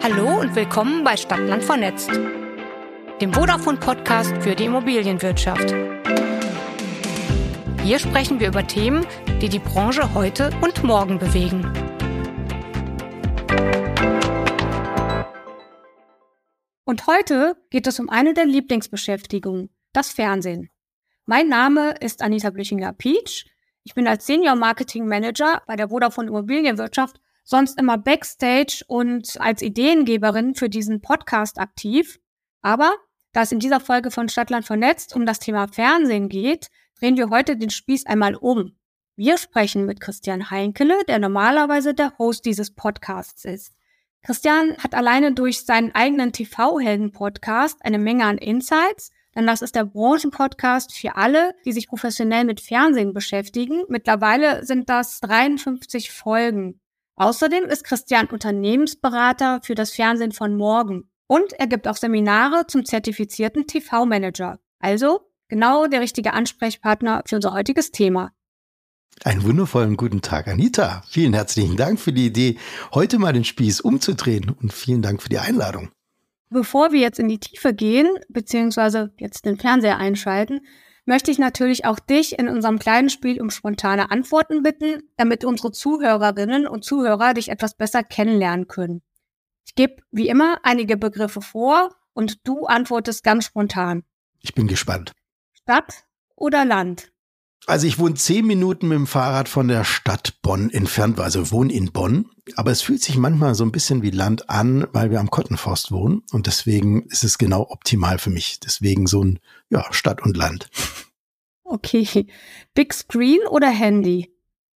Hallo und willkommen bei Stadtland vernetzt, dem Vodafone-Podcast für die Immobilienwirtschaft. Hier sprechen wir über Themen, die die Branche heute und morgen bewegen. Und heute geht es um eine der Lieblingsbeschäftigungen, das Fernsehen. Mein Name ist Anita Blüchinger-Pietsch. Ich bin als Senior Marketing Manager bei der Vodafone Immobilienwirtschaft sonst immer backstage und als Ideengeberin für diesen Podcast aktiv. Aber da es in dieser Folge von Stadtland vernetzt um das Thema Fernsehen geht, drehen wir heute den Spieß einmal um. Wir sprechen mit Christian Heinkele, der normalerweise der Host dieses Podcasts ist. Christian hat alleine durch seinen eigenen TV-Helden-Podcast eine Menge an Insights, denn das ist der Branchenpodcast für alle, die sich professionell mit Fernsehen beschäftigen. Mittlerweile sind das 53 Folgen. Außerdem ist Christian Unternehmensberater für das Fernsehen von morgen und er gibt auch Seminare zum zertifizierten TV-Manager. Also genau der richtige Ansprechpartner für unser heutiges Thema. Einen wundervollen guten Tag, Anita. Vielen herzlichen Dank für die Idee, heute mal den Spieß umzudrehen und vielen Dank für die Einladung. Bevor wir jetzt in die Tiefe gehen, beziehungsweise jetzt den Fernseher einschalten, möchte ich natürlich auch dich in unserem kleinen Spiel um spontane Antworten bitten, damit unsere Zuhörerinnen und Zuhörer dich etwas besser kennenlernen können. Ich gebe wie immer einige Begriffe vor und du antwortest ganz spontan. Ich bin gespannt. Stadt oder Land? Also ich wohne zehn Minuten mit dem Fahrrad von der Stadt Bonn entfernt, also wohne in Bonn. Aber es fühlt sich manchmal so ein bisschen wie Land an, weil wir am Kottenforst wohnen. Und deswegen ist es genau optimal für mich. Deswegen so ein, ja, Stadt und Land. Okay. Big Screen oder Handy?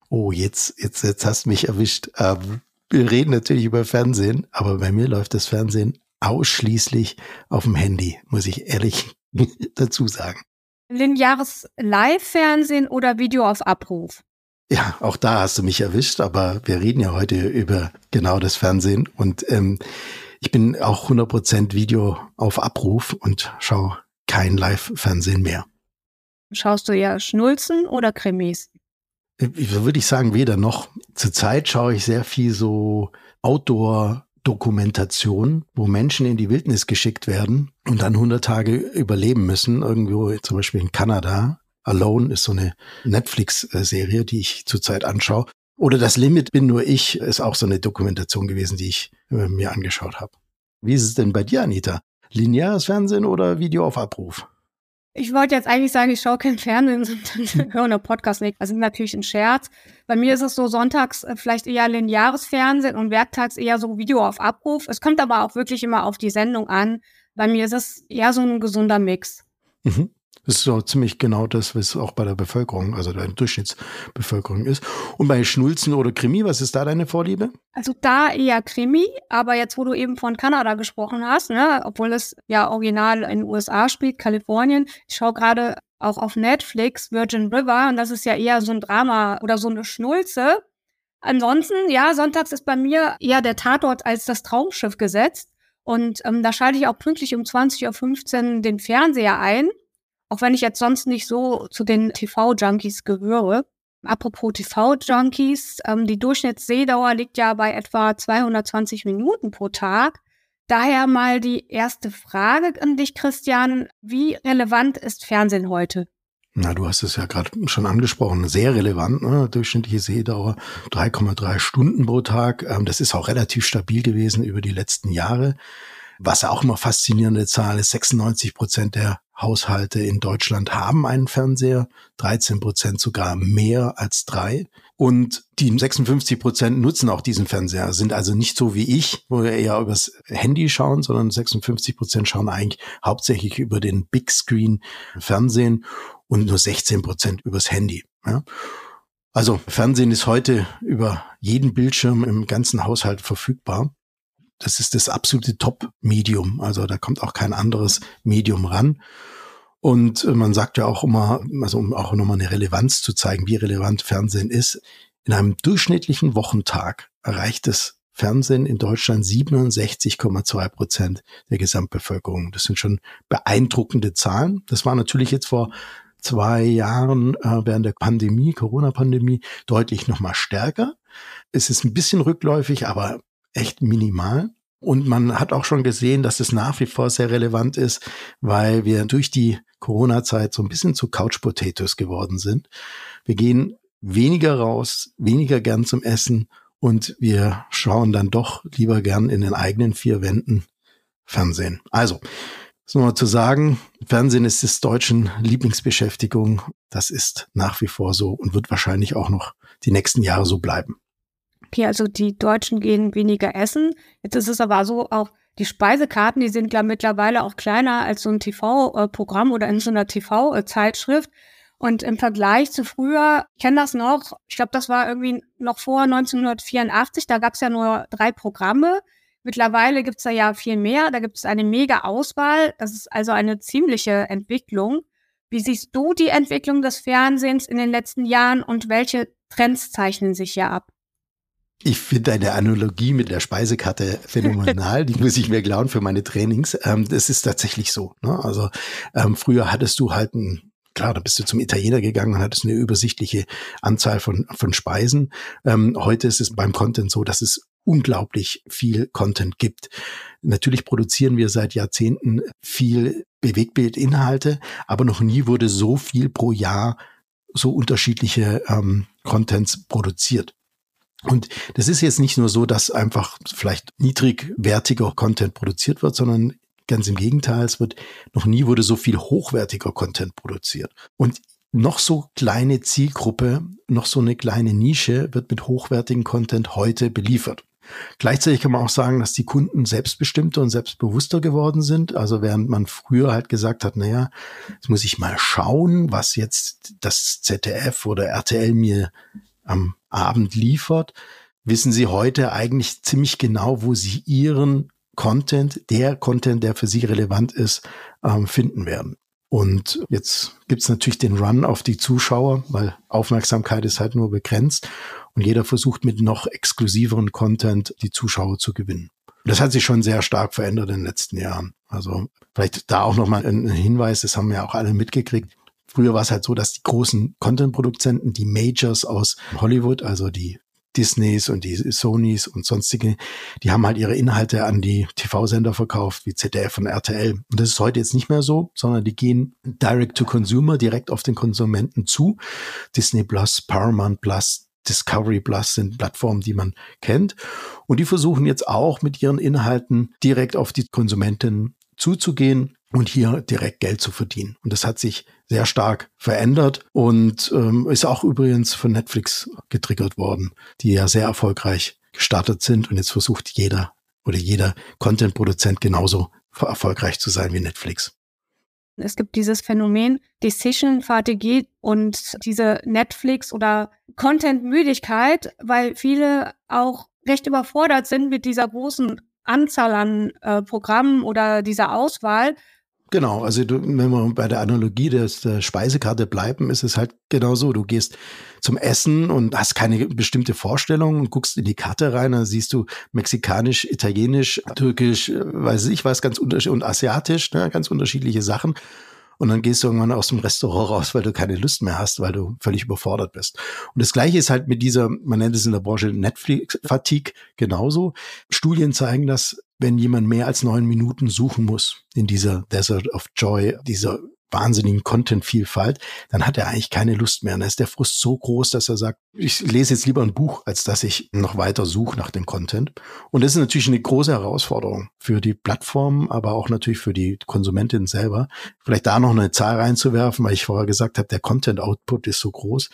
Oh, jetzt, jetzt, jetzt hast du mich erwischt. Ähm, wir reden natürlich über Fernsehen, aber bei mir läuft das Fernsehen ausschließlich auf dem Handy, muss ich ehrlich dazu sagen. Lineares Live-Fernsehen oder Video auf Abruf? Ja, auch da hast du mich erwischt, aber wir reden ja heute über genau das Fernsehen und ähm, ich bin auch 100% Video auf Abruf und schaue kein Live-Fernsehen mehr. Schaust du eher Schnulzen oder Krimis? Würde ich sagen, weder noch. Zurzeit schaue ich sehr viel so Outdoor Dokumentation, wo Menschen in die Wildnis geschickt werden und dann 100 Tage überleben müssen, irgendwo zum Beispiel in Kanada. Alone ist so eine Netflix-Serie, die ich zurzeit anschaue. Oder Das Limit bin nur ich ist auch so eine Dokumentation gewesen, die ich äh, mir angeschaut habe. Wie ist es denn bei dir, Anita? Lineares Fernsehen oder Video auf Abruf? Ich wollte jetzt eigentlich sagen, ich schaue kein Fernsehen, sondern höre nur Podcast nicht. Das ist natürlich ein Scherz. Bei mir ist es so sonntags äh, vielleicht eher lineares Fernsehen und werktags eher so Video auf Abruf. Es kommt aber auch wirklich immer auf die Sendung an. Bei mir ist es eher so ein gesunder Mix. Mhm. Das ist so ziemlich genau das, was auch bei der Bevölkerung, also der Durchschnittsbevölkerung ist. Und bei Schnulzen oder Krimi, was ist da deine Vorliebe? Also da eher Krimi, aber jetzt, wo du eben von Kanada gesprochen hast, ne, obwohl es ja original in den USA spielt, Kalifornien, ich schaue gerade auch auf Netflix Virgin River und das ist ja eher so ein Drama oder so eine Schnulze. Ansonsten, ja, sonntags ist bei mir eher der Tatort als das Traumschiff gesetzt. Und ähm, da schalte ich auch pünktlich um 20.15 Uhr den Fernseher ein auch wenn ich jetzt sonst nicht so zu den TV-Junkies gehöre. Apropos TV-Junkies, ähm, die Durchschnittsseh-Dauer liegt ja bei etwa 220 Minuten pro Tag. Daher mal die erste Frage an dich, Christian. Wie relevant ist Fernsehen heute? Na, du hast es ja gerade schon angesprochen, sehr relevant, ne? durchschnittliche Sehdauer 3,3 Stunden pro Tag. Ähm, das ist auch relativ stabil gewesen über die letzten Jahre. Was auch immer faszinierende Zahl ist, 96 Prozent der Haushalte in Deutschland haben einen Fernseher, 13 Prozent sogar mehr als drei. Und die 56 Prozent nutzen auch diesen Fernseher, sind also nicht so wie ich, wo wir eher übers Handy schauen, sondern 56 Prozent schauen eigentlich hauptsächlich über den Big Screen Fernsehen und nur 16 Prozent übers Handy. Ja. Also Fernsehen ist heute über jeden Bildschirm im ganzen Haushalt verfügbar das ist das absolute Top-Medium. Also da kommt auch kein anderes Medium ran. Und äh, man sagt ja auch immer, also um auch nochmal eine Relevanz zu zeigen, wie relevant Fernsehen ist, in einem durchschnittlichen Wochentag erreicht das Fernsehen in Deutschland 67,2 Prozent der Gesamtbevölkerung. Das sind schon beeindruckende Zahlen. Das war natürlich jetzt vor zwei Jahren äh, während der Pandemie, Corona-Pandemie, deutlich nochmal stärker. Es ist ein bisschen rückläufig, aber echt minimal. Und man hat auch schon gesehen, dass es nach wie vor sehr relevant ist, weil wir durch die Corona-Zeit so ein bisschen zu Couch Potatoes geworden sind. Wir gehen weniger raus, weniger gern zum Essen und wir schauen dann doch lieber gern in den eigenen vier Wänden Fernsehen. Also, so mal zu sagen, Fernsehen ist des Deutschen Lieblingsbeschäftigung. Das ist nach wie vor so und wird wahrscheinlich auch noch die nächsten Jahre so bleiben. Okay, also die Deutschen gehen weniger essen. Jetzt ist es aber so, auch die Speisekarten, die sind ja mittlerweile auch kleiner als so ein TV-Programm oder in so einer TV-Zeitschrift. Und im Vergleich zu früher, ich kenne das noch, ich glaube, das war irgendwie noch vor 1984, da gab es ja nur drei Programme. Mittlerweile gibt es da ja viel mehr, da gibt es eine mega Auswahl. Das ist also eine ziemliche Entwicklung. Wie siehst du die Entwicklung des Fernsehens in den letzten Jahren und welche Trends zeichnen sich hier ab? Ich finde eine Analogie mit der Speisekarte phänomenal. Die muss ich mir klauen für meine Trainings. Ähm, das ist tatsächlich so. Ne? Also ähm, früher hattest du halt ein Klar, da bist du zum Italiener gegangen und hattest eine übersichtliche Anzahl von, von Speisen. Ähm, heute ist es beim Content so, dass es unglaublich viel Content gibt. Natürlich produzieren wir seit Jahrzehnten viel Bewegbildinhalte, aber noch nie wurde so viel pro Jahr so unterschiedliche ähm, Contents produziert. Und das ist jetzt nicht nur so, dass einfach vielleicht niedrigwertiger Content produziert wird, sondern ganz im Gegenteil, es wird noch nie wurde so viel hochwertiger Content produziert. Und noch so kleine Zielgruppe, noch so eine kleine Nische wird mit hochwertigen Content heute beliefert. Gleichzeitig kann man auch sagen, dass die Kunden selbstbestimmter und selbstbewusster geworden sind. Also während man früher halt gesagt hat, naja, jetzt muss ich mal schauen, was jetzt das ZDF oder RTL mir am Abend liefert, wissen Sie heute eigentlich ziemlich genau, wo Sie Ihren Content, der Content, der für Sie relevant ist, ähm, finden werden. Und jetzt gibt's natürlich den Run auf die Zuschauer, weil Aufmerksamkeit ist halt nur begrenzt und jeder versucht mit noch exklusiveren Content die Zuschauer zu gewinnen. Das hat sich schon sehr stark verändert in den letzten Jahren. Also vielleicht da auch nochmal ein Hinweis, das haben wir auch alle mitgekriegt. Früher war es halt so, dass die großen Content-Produzenten, die Majors aus Hollywood, also die Disneys und die Sonys und sonstige, die haben halt ihre Inhalte an die TV-Sender verkauft, wie ZDF und RTL. Und das ist heute jetzt nicht mehr so, sondern die gehen direct to consumer, direkt auf den Konsumenten zu. Disney Plus, Paramount Plus, Discovery Plus sind Plattformen, die man kennt. Und die versuchen jetzt auch mit ihren Inhalten direkt auf die Konsumenten zuzugehen und hier direkt Geld zu verdienen. Und das hat sich sehr stark verändert und ähm, ist auch übrigens von Netflix getriggert worden, die ja sehr erfolgreich gestartet sind und jetzt versucht jeder oder jeder Content-Produzent genauso erfolgreich zu sein wie Netflix. Es gibt dieses Phänomen Decision Fatigue und diese Netflix oder Content-Müdigkeit, weil viele auch recht überfordert sind mit dieser großen Anzahl an äh, Programmen oder dieser Auswahl Genau, also du, wenn wir bei der Analogie des, der Speisekarte bleiben, ist es halt genau so. Du gehst zum Essen und hast keine bestimmte Vorstellung und guckst in die Karte rein, dann siehst du mexikanisch, italienisch, türkisch, äh, weiß ich was, ganz unterschiedlich und asiatisch, ne, ganz unterschiedliche Sachen. Und dann gehst du irgendwann aus dem Restaurant raus, weil du keine Lust mehr hast, weil du völlig überfordert bist. Und das Gleiche ist halt mit dieser, man nennt es in der Branche Netflix-Fatigue genauso. Studien zeigen, dass wenn jemand mehr als neun Minuten suchen muss in dieser Desert of Joy, dieser wahnsinnigen Content-Vielfalt, dann hat er eigentlich keine Lust mehr. Und dann ist der Frust so groß, dass er sagt, ich lese jetzt lieber ein Buch, als dass ich noch weiter suche nach dem Content. Und das ist natürlich eine große Herausforderung für die Plattform, aber auch natürlich für die Konsumentin selber. Vielleicht da noch eine Zahl reinzuwerfen, weil ich vorher gesagt habe, der Content-Output ist so groß.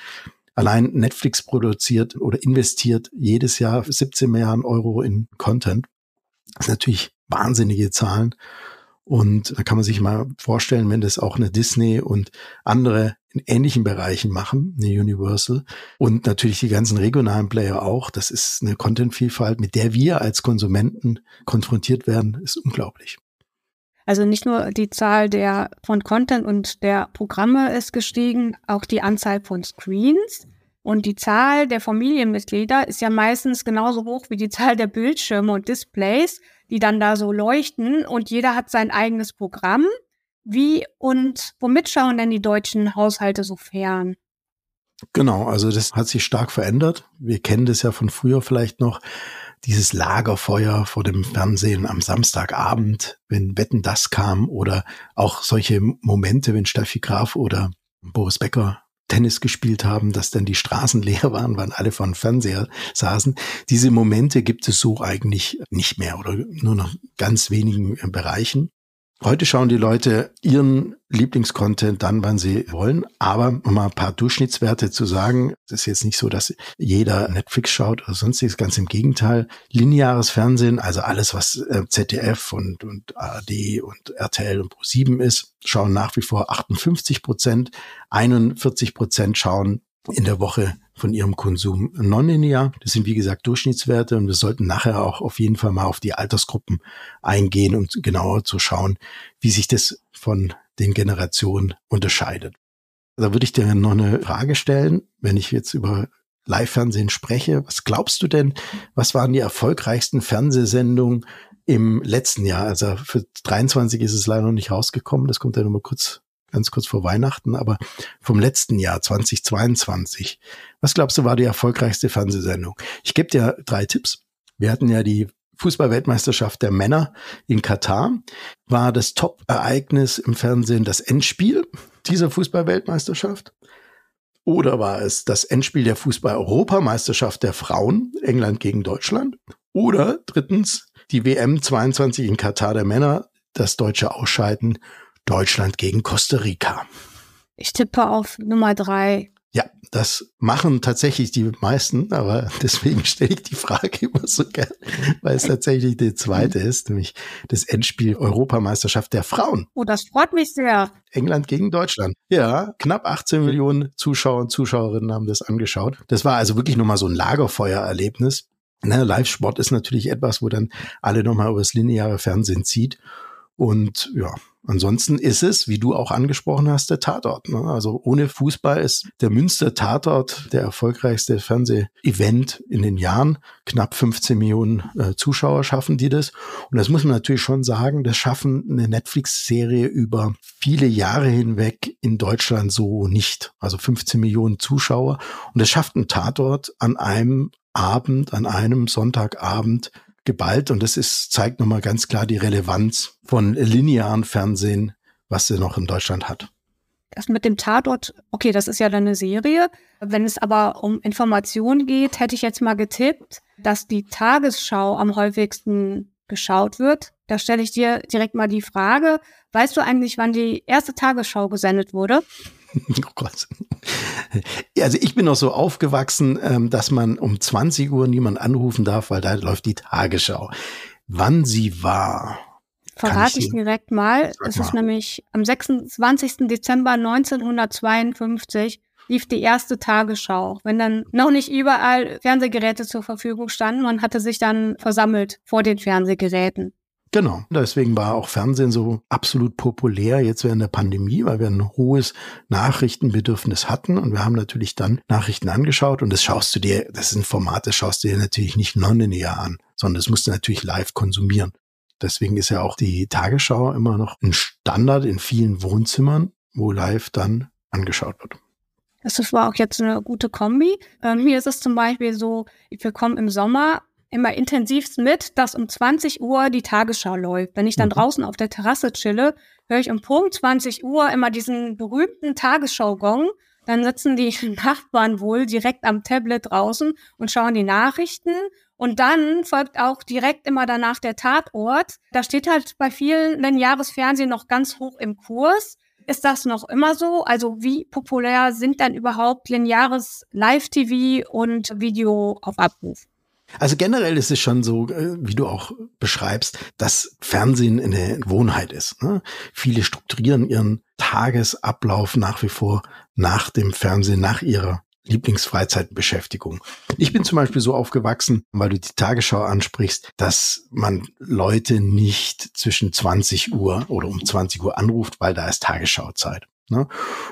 Allein Netflix produziert oder investiert jedes Jahr 17 Milliarden Euro in Content. Das sind natürlich wahnsinnige Zahlen. Und da kann man sich mal vorstellen, wenn das auch eine Disney und andere in ähnlichen Bereichen machen, eine Universal und natürlich die ganzen regionalen Player auch. Das ist eine Content-Vielfalt, mit der wir als Konsumenten konfrontiert werden, ist unglaublich. Also nicht nur die Zahl der von Content und der Programme ist gestiegen, auch die Anzahl von Screens. Und die Zahl der Familienmitglieder ist ja meistens genauso hoch wie die Zahl der Bildschirme und Displays, die dann da so leuchten. Und jeder hat sein eigenes Programm. Wie und womit schauen denn die deutschen Haushalte so fern? Genau, also das hat sich stark verändert. Wir kennen das ja von früher vielleicht noch dieses Lagerfeuer vor dem Fernsehen am Samstagabend, wenn Wetten das kam oder auch solche Momente, wenn Steffi Graf oder Boris Becker Tennis gespielt haben, dass dann die Straßen leer waren, weil alle vor dem Fernseher saßen. Diese Momente gibt es so eigentlich nicht mehr oder nur noch ganz wenigen Bereichen. Heute schauen die Leute ihren Lieblingscontent dann, wann sie wollen. Aber um mal ein paar Durchschnittswerte zu sagen, es ist jetzt nicht so, dass jeder Netflix schaut oder sonstiges. Ganz im Gegenteil. Lineares Fernsehen, also alles, was äh, ZDF und, und ARD und RTL und Pro7 ist, schauen nach wie vor 58 Prozent. 41 Prozent schauen in der Woche von ihrem Konsum nonlinear. Das sind wie gesagt Durchschnittswerte und wir sollten nachher auch auf jeden Fall mal auf die Altersgruppen eingehen und genauer zu schauen, wie sich das von den Generationen unterscheidet. Da würde ich dir noch eine Frage stellen, wenn ich jetzt über Live-Fernsehen spreche. Was glaubst du denn, was waren die erfolgreichsten Fernsehsendungen im letzten Jahr? Also für 23 ist es leider noch nicht rausgekommen. Das kommt ja nochmal kurz ganz kurz vor Weihnachten, aber vom letzten Jahr 2022. Was glaubst du war die erfolgreichste Fernsehsendung? Ich gebe dir drei Tipps. Wir hatten ja die Fußballweltmeisterschaft der Männer in Katar. War das Top-Ereignis im Fernsehen das Endspiel dieser Fußballweltmeisterschaft? Oder war es das Endspiel der Fußball-Europameisterschaft der Frauen, England gegen Deutschland? Oder drittens die WM 22 in Katar der Männer, das deutsche Ausscheiden Deutschland gegen Costa Rica. Ich tippe auf Nummer drei. Ja, das machen tatsächlich die meisten, aber deswegen stelle ich die Frage immer so gern, weil es tatsächlich die zweite ist, nämlich das Endspiel Europameisterschaft der Frauen. Oh, das freut mich sehr. England gegen Deutschland. Ja, knapp 18 Millionen Zuschauer und Zuschauerinnen haben das angeschaut. Das war also wirklich nochmal so ein Lagerfeuererlebnis. Ne, Live-Sport ist natürlich etwas, wo dann alle nochmal übers lineare Fernsehen zieht. Und ja, ansonsten ist es, wie du auch angesprochen hast, der Tatort. Ne? Also ohne Fußball ist der Münster Tatort der erfolgreichste Fernseh-Event in den Jahren. Knapp 15 Millionen äh, Zuschauer schaffen die das. Und das muss man natürlich schon sagen, das schaffen eine Netflix-Serie über viele Jahre hinweg in Deutschland so nicht. Also 15 Millionen Zuschauer. Und das schafft ein Tatort an einem Abend, an einem Sonntagabend geballt und das ist, zeigt nochmal ganz klar die Relevanz von linearen Fernsehen, was sie noch in Deutschland hat. Das mit dem Tatort, okay, das ist ja dann eine Serie. Wenn es aber um Informationen geht, hätte ich jetzt mal getippt, dass die Tagesschau am häufigsten geschaut wird. Da stelle ich dir direkt mal die Frage, weißt du eigentlich, wann die erste Tagesschau gesendet wurde? Oh Gott. Also ich bin noch so aufgewachsen, ähm, dass man um 20 Uhr niemand anrufen darf, weil da läuft die Tagesschau. Wann sie war. Verrate ich, ich direkt mal. Es ist nämlich am 26. Dezember 1952 lief die erste Tagesschau, wenn dann noch nicht überall Fernsehgeräte zur Verfügung standen. Man hatte sich dann versammelt vor den Fernsehgeräten. Genau. Deswegen war auch Fernsehen so absolut populär jetzt während der Pandemie, weil wir ein hohes Nachrichtenbedürfnis hatten und wir haben natürlich dann Nachrichten angeschaut und das schaust du dir, das ist ein Format, das schaust du dir natürlich nicht nonlinear an, sondern das musst du natürlich live konsumieren. Deswegen ist ja auch die Tagesschau immer noch ein Standard in vielen Wohnzimmern, wo live dann angeschaut wird. Das war auch jetzt eine gute Kombi. Ähm, mir ist es zum Beispiel so, wir kommen im Sommer immer intensivst mit, dass um 20 Uhr die Tagesschau läuft. Wenn ich dann mhm. draußen auf der Terrasse chille, höre ich um Punkt 20 Uhr immer diesen berühmten Tagesschau-Gong. Dann sitzen die Nachbarn wohl direkt am Tablet draußen und schauen die Nachrichten. Und dann folgt auch direkt immer danach der Tatort. Da steht halt bei vielen lineares Fernsehen noch ganz hoch im Kurs. Ist das noch immer so? Also wie populär sind dann überhaupt lineares Live-TV und Video auf Abruf? Also generell ist es schon so, äh, wie du auch beschreibst, dass Fernsehen eine Gewohnheit ist. Ne? Viele strukturieren ihren Tagesablauf nach wie vor nach dem Fernsehen, nach ihrer Lieblingsfreizeitbeschäftigung. Ich bin zum Beispiel so aufgewachsen, weil du die Tagesschau ansprichst, dass man Leute nicht zwischen 20 Uhr oder um 20 Uhr anruft, weil da ist Tagesschauzeit. Ne?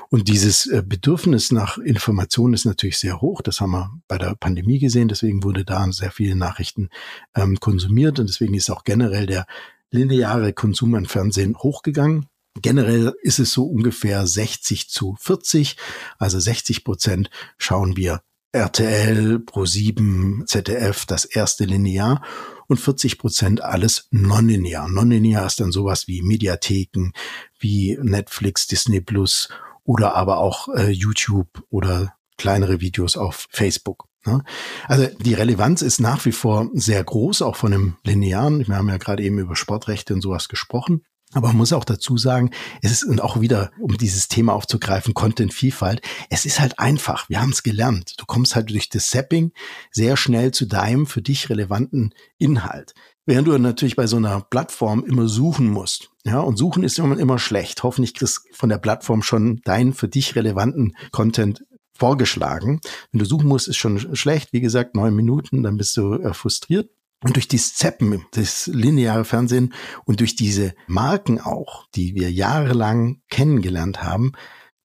Und dieses äh, Bedürfnis nach Informationen ist natürlich sehr hoch. Das haben wir bei der Pandemie gesehen. Deswegen wurde da sehr viele Nachrichten ähm, konsumiert und deswegen ist auch generell der lineare Konsum an Fernsehen hochgegangen. Generell ist es so ungefähr 60 zu 40. Also 60 Prozent schauen wir RTL, Pro7, ZDF, das erste Linear und 40 Prozent alles non-linear. Non-linear ist dann sowas wie Mediatheken, wie Netflix, Disney Plus oder aber auch äh, YouTube oder kleinere Videos auf Facebook. Ne? Also die Relevanz ist nach wie vor sehr groß, auch von dem Linearen. Wir haben ja gerade eben über Sportrechte und sowas gesprochen. Aber man muss auch dazu sagen, es ist, und auch wieder, um dieses Thema aufzugreifen, Content-Vielfalt, es ist halt einfach. Wir haben es gelernt. Du kommst halt durch das Zapping sehr schnell zu deinem für dich relevanten Inhalt. Während du natürlich bei so einer Plattform immer suchen musst. Ja, und suchen ist immer, immer schlecht. Hoffentlich kriegst du von der Plattform schon deinen für dich relevanten Content vorgeschlagen. Wenn du suchen musst, ist schon schlecht. Wie gesagt, neun Minuten, dann bist du äh, frustriert. Und durch dieses Zeppen, das lineare Fernsehen und durch diese Marken auch, die wir jahrelang kennengelernt haben,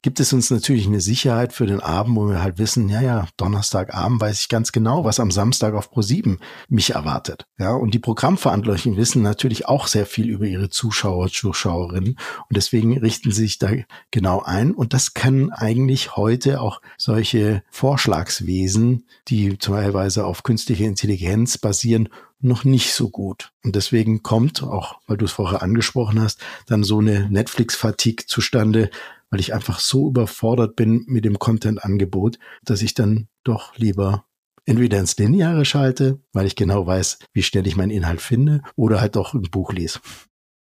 gibt es uns natürlich eine Sicherheit für den Abend, wo wir halt wissen, ja, ja, Donnerstagabend weiß ich ganz genau, was am Samstag auf Pro7 mich erwartet. Ja, und die Programmverantwortlichen wissen natürlich auch sehr viel über ihre Zuschauer, Zuschauerinnen und deswegen richten sie sich da genau ein und das können eigentlich heute auch solche Vorschlagswesen, die teilweise auf künstliche Intelligenz basieren, noch nicht so gut. Und deswegen kommt, auch weil du es vorher angesprochen hast, dann so eine Netflix-Fatigue zustande, weil ich einfach so überfordert bin mit dem Content-Angebot, dass ich dann doch lieber entweder ins Lineare schalte, weil ich genau weiß, wie schnell ich meinen Inhalt finde, oder halt doch ein Buch lese.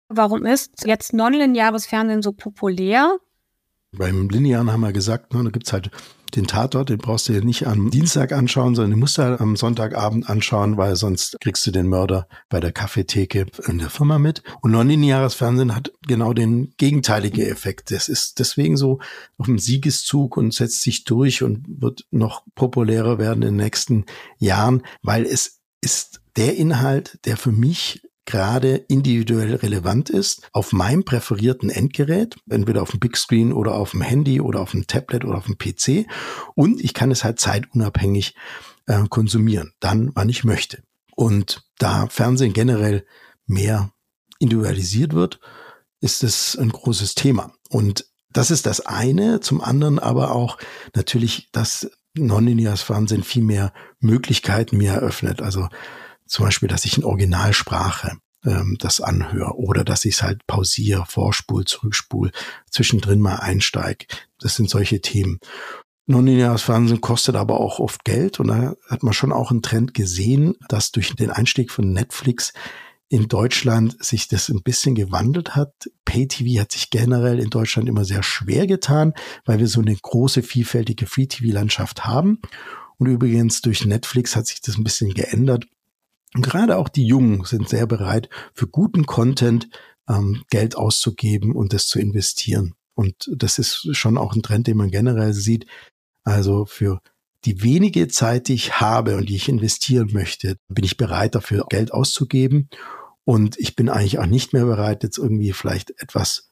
Warum ist jetzt nonlineares Fernsehen so populär? Beim Linearen haben wir gesagt, ne, da gibt's halt den Tatort, den brauchst du dir nicht am Dienstag anschauen, sondern den musst du halt am Sonntagabend anschauen, weil sonst kriegst du den Mörder bei der Kaffeetheke in der Firma mit. Und nonlineares Fernsehen hat genau den gegenteiligen Effekt. Das ist deswegen so auf dem Siegeszug und setzt sich durch und wird noch populärer werden in den nächsten Jahren, weil es ist der Inhalt, der für mich gerade individuell relevant ist, auf meinem präferierten Endgerät, entweder auf dem Big Screen oder auf dem Handy oder auf dem Tablet oder auf dem PC. Und ich kann es halt zeitunabhängig äh, konsumieren, dann, wann ich möchte. Und da Fernsehen generell mehr individualisiert wird, ist es ein großes Thema. Und das ist das eine. Zum anderen aber auch natürlich, dass nonlineares Fernsehen viel mehr Möglichkeiten mir eröffnet. Also zum Beispiel, dass ich in Originalsprache ähm, das anhöre oder dass ich es halt pausiere, vorspul, zurückspul, zwischendrin mal einsteige. Das sind solche Themen. Nonlineares Fernsehen kostet aber auch oft Geld und da hat man schon auch einen Trend gesehen, dass durch den Einstieg von Netflix in Deutschland sich das ein bisschen gewandelt hat. Pay-TV hat sich generell in Deutschland immer sehr schwer getan, weil wir so eine große, vielfältige Free-TV-Landschaft haben. Und übrigens durch Netflix hat sich das ein bisschen geändert. Und gerade auch die Jungen sind sehr bereit, für guten Content ähm, Geld auszugeben und das zu investieren. Und das ist schon auch ein Trend, den man generell sieht. Also für die wenige Zeit, die ich habe und die ich investieren möchte, bin ich bereit, dafür Geld auszugeben. Und ich bin eigentlich auch nicht mehr bereit, jetzt irgendwie vielleicht etwas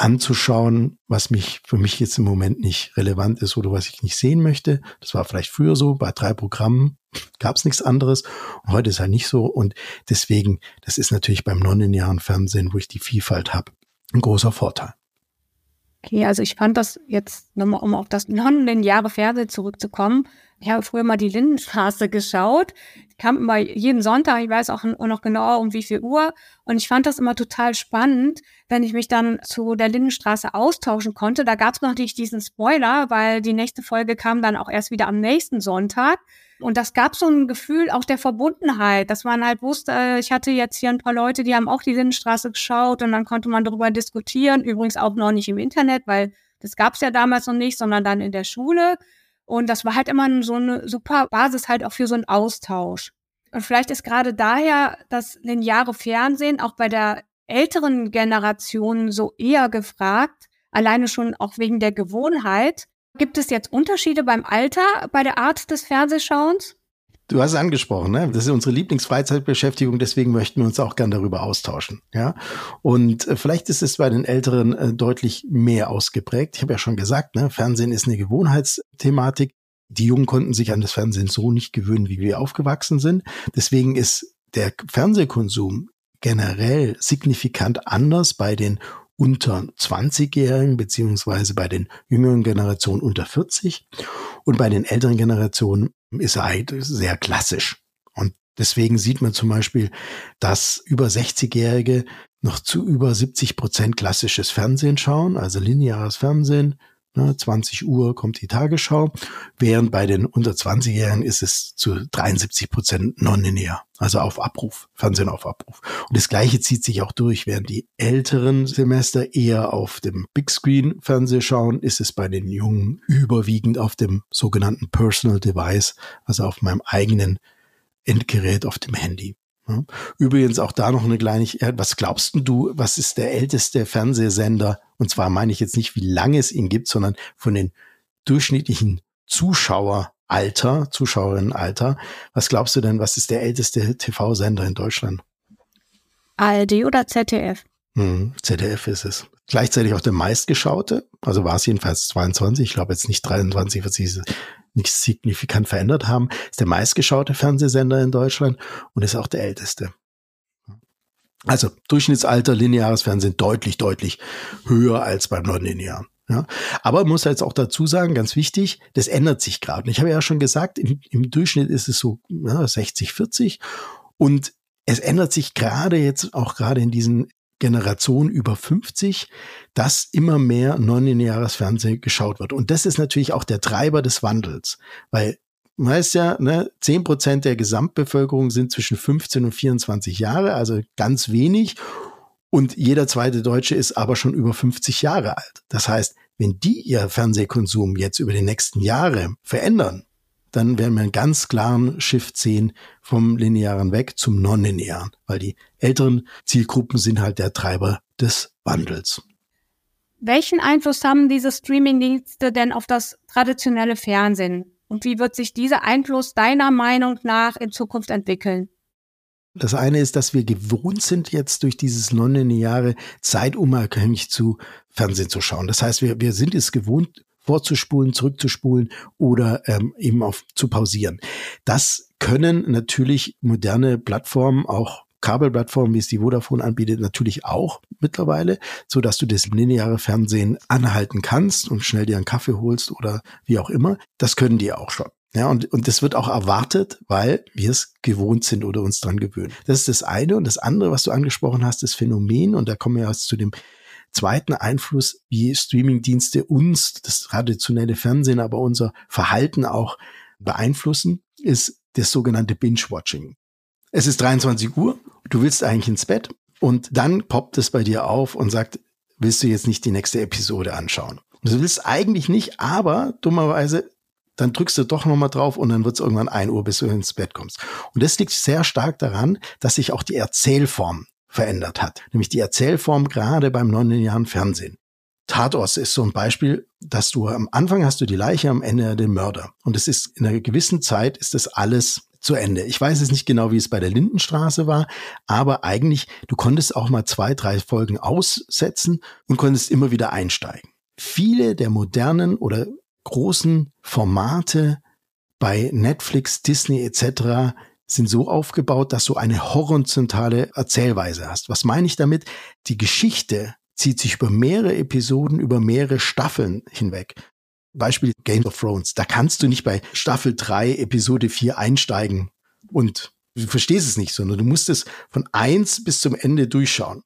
anzuschauen, was mich für mich jetzt im Moment nicht relevant ist oder was ich nicht sehen möchte. Das war vielleicht früher so, bei drei Programmen gab es nichts anderes. Und heute ist halt nicht so. Und deswegen, das ist natürlich beim nonlinearen Fernsehen, wo ich die Vielfalt habe, ein großer Vorteil. Okay, also ich fand das jetzt nochmal, um auf das nonlineare Fernsehen zurückzukommen. Ich habe früher mal die Lindenstraße geschaut. Ich kam immer jeden Sonntag, ich weiß auch noch genau um wie viel Uhr. Und ich fand das immer total spannend, wenn ich mich dann zu der Lindenstraße austauschen konnte. Da gab es noch nicht diesen Spoiler, weil die nächste Folge kam dann auch erst wieder am nächsten Sonntag. Und das gab so ein Gefühl auch der Verbundenheit, dass man halt wusste, ich hatte jetzt hier ein paar Leute, die haben auch die Lindenstraße geschaut und dann konnte man darüber diskutieren. Übrigens auch noch nicht im Internet, weil das gab es ja damals noch nicht, sondern dann in der Schule. Und das war halt immer so eine super Basis halt auch für so einen Austausch. Und vielleicht ist gerade daher das lineare Fernsehen auch bei der älteren Generation so eher gefragt, alleine schon auch wegen der Gewohnheit, Gibt es jetzt Unterschiede beim Alter, bei der Art des Fernsehschauens? Du hast es angesprochen, ne? Das ist unsere Lieblingsfreizeitbeschäftigung, deswegen möchten wir uns auch gern darüber austauschen, ja. Und äh, vielleicht ist es bei den Älteren äh, deutlich mehr ausgeprägt. Ich habe ja schon gesagt, ne? Fernsehen ist eine Gewohnheitsthematik. Die Jungen konnten sich an das Fernsehen so nicht gewöhnen, wie wir aufgewachsen sind. Deswegen ist der Fernsehkonsum generell signifikant anders bei den unter 20-Jährigen beziehungsweise bei den jüngeren Generationen unter 40 und bei den älteren Generationen ist er halt sehr klassisch. Und deswegen sieht man zum Beispiel, dass über 60-Jährige noch zu über 70 Prozent klassisches Fernsehen schauen, also lineares Fernsehen, 20 ne, Uhr kommt die Tagesschau, während bei den unter 20-Jährigen ist es zu 73 Prozent nonlinear, also auf Abruf, Fernsehen auf Abruf. Und das Gleiche zieht sich auch durch, während die älteren Semester eher auf dem Big Screen Fernseh schauen, ist es bei den Jungen überwiegend auf dem sogenannten Personal Device, also auf meinem eigenen Endgerät auf dem Handy. Übrigens auch da noch eine Kleinigkeit. Was glaubst du, was ist der älteste Fernsehsender? Und zwar meine ich jetzt nicht, wie lange es ihn gibt, sondern von den durchschnittlichen Zuschaueralter, Zuschauerinnenalter. Was glaubst du denn, was ist der älteste TV-Sender in Deutschland? ARD oder ZDF? Hm, ZDF ist es. Gleichzeitig auch der meistgeschaute, also war es jedenfalls 22, ich glaube jetzt nicht 23, was sie nicht signifikant verändert haben, ist der meistgeschaute Fernsehsender in Deutschland und ist auch der älteste. Also Durchschnittsalter lineares Fernsehen deutlich, deutlich höher als beim nonlinearen. Ja, aber muss jetzt auch dazu sagen, ganz wichtig, das ändert sich gerade. Und ich habe ja schon gesagt, im, im Durchschnitt ist es so ja, 60, 40 und es ändert sich gerade jetzt auch gerade in diesen Generation über 50, dass immer mehr nonlineares Fernsehen geschaut wird. Und das ist natürlich auch der Treiber des Wandels, weil man weiß ja, ne, 10 Prozent der Gesamtbevölkerung sind zwischen 15 und 24 Jahre, also ganz wenig. Und jeder zweite Deutsche ist aber schon über 50 Jahre alt. Das heißt, wenn die ihr Fernsehkonsum jetzt über die nächsten Jahre verändern, dann werden wir einen ganz klaren Shift sehen vom Linearen weg zum Nonlinearen, weil die älteren Zielgruppen sind halt der Treiber des Wandels. Welchen Einfluss haben diese Streamingdienste denn auf das traditionelle Fernsehen? Und wie wird sich dieser Einfluss deiner Meinung nach in Zukunft entwickeln? Das eine ist, dass wir gewohnt sind, jetzt durch dieses nonlineare zeitunabhängig zu Fernsehen zu schauen. Das heißt, wir, wir sind es gewohnt, vorzuspulen, zurückzuspulen oder ähm, eben auf zu pausieren. Das können natürlich moderne Plattformen auch Kabelplattformen, wie es die Vodafone anbietet, natürlich auch mittlerweile, so dass du das lineare Fernsehen anhalten kannst und schnell dir einen Kaffee holst oder wie auch immer. Das können die auch schon. Ja, und, und das wird auch erwartet, weil wir es gewohnt sind oder uns dran gewöhnen. Das ist das eine. Und das andere, was du angesprochen hast, das Phänomen, und da kommen wir jetzt zu dem zweiten Einfluss, wie Streamingdienste uns, das traditionelle Fernsehen, aber unser Verhalten auch beeinflussen, ist das sogenannte Binge-Watching. Es ist 23 Uhr, du willst eigentlich ins Bett und dann poppt es bei dir auf und sagt, willst du jetzt nicht die nächste Episode anschauen? Du willst eigentlich nicht, aber dummerweise dann drückst du doch nochmal drauf und dann wird es irgendwann ein Uhr, bis du ins Bett kommst. Und das liegt sehr stark daran, dass sich auch die Erzählform verändert hat, nämlich die Erzählform gerade beim nonlinearen Fernsehen. Tatort ist so ein Beispiel, dass du am Anfang hast du die Leiche, am Ende den Mörder. Und es ist in einer gewissen Zeit ist das alles zu Ende. Ich weiß jetzt nicht genau, wie es bei der Lindenstraße war, aber eigentlich, du konntest auch mal zwei, drei Folgen aussetzen und konntest immer wieder einsteigen. Viele der modernen oder großen Formate bei Netflix, Disney etc sind so aufgebaut, dass du eine horizontale Erzählweise hast. Was meine ich damit? Die Geschichte zieht sich über mehrere Episoden, über mehrere Staffeln hinweg. Beispiel Game of Thrones. Da kannst du nicht bei Staffel 3, Episode 4 einsteigen und du verstehst es nicht, sondern du musst es von eins bis zum Ende durchschauen.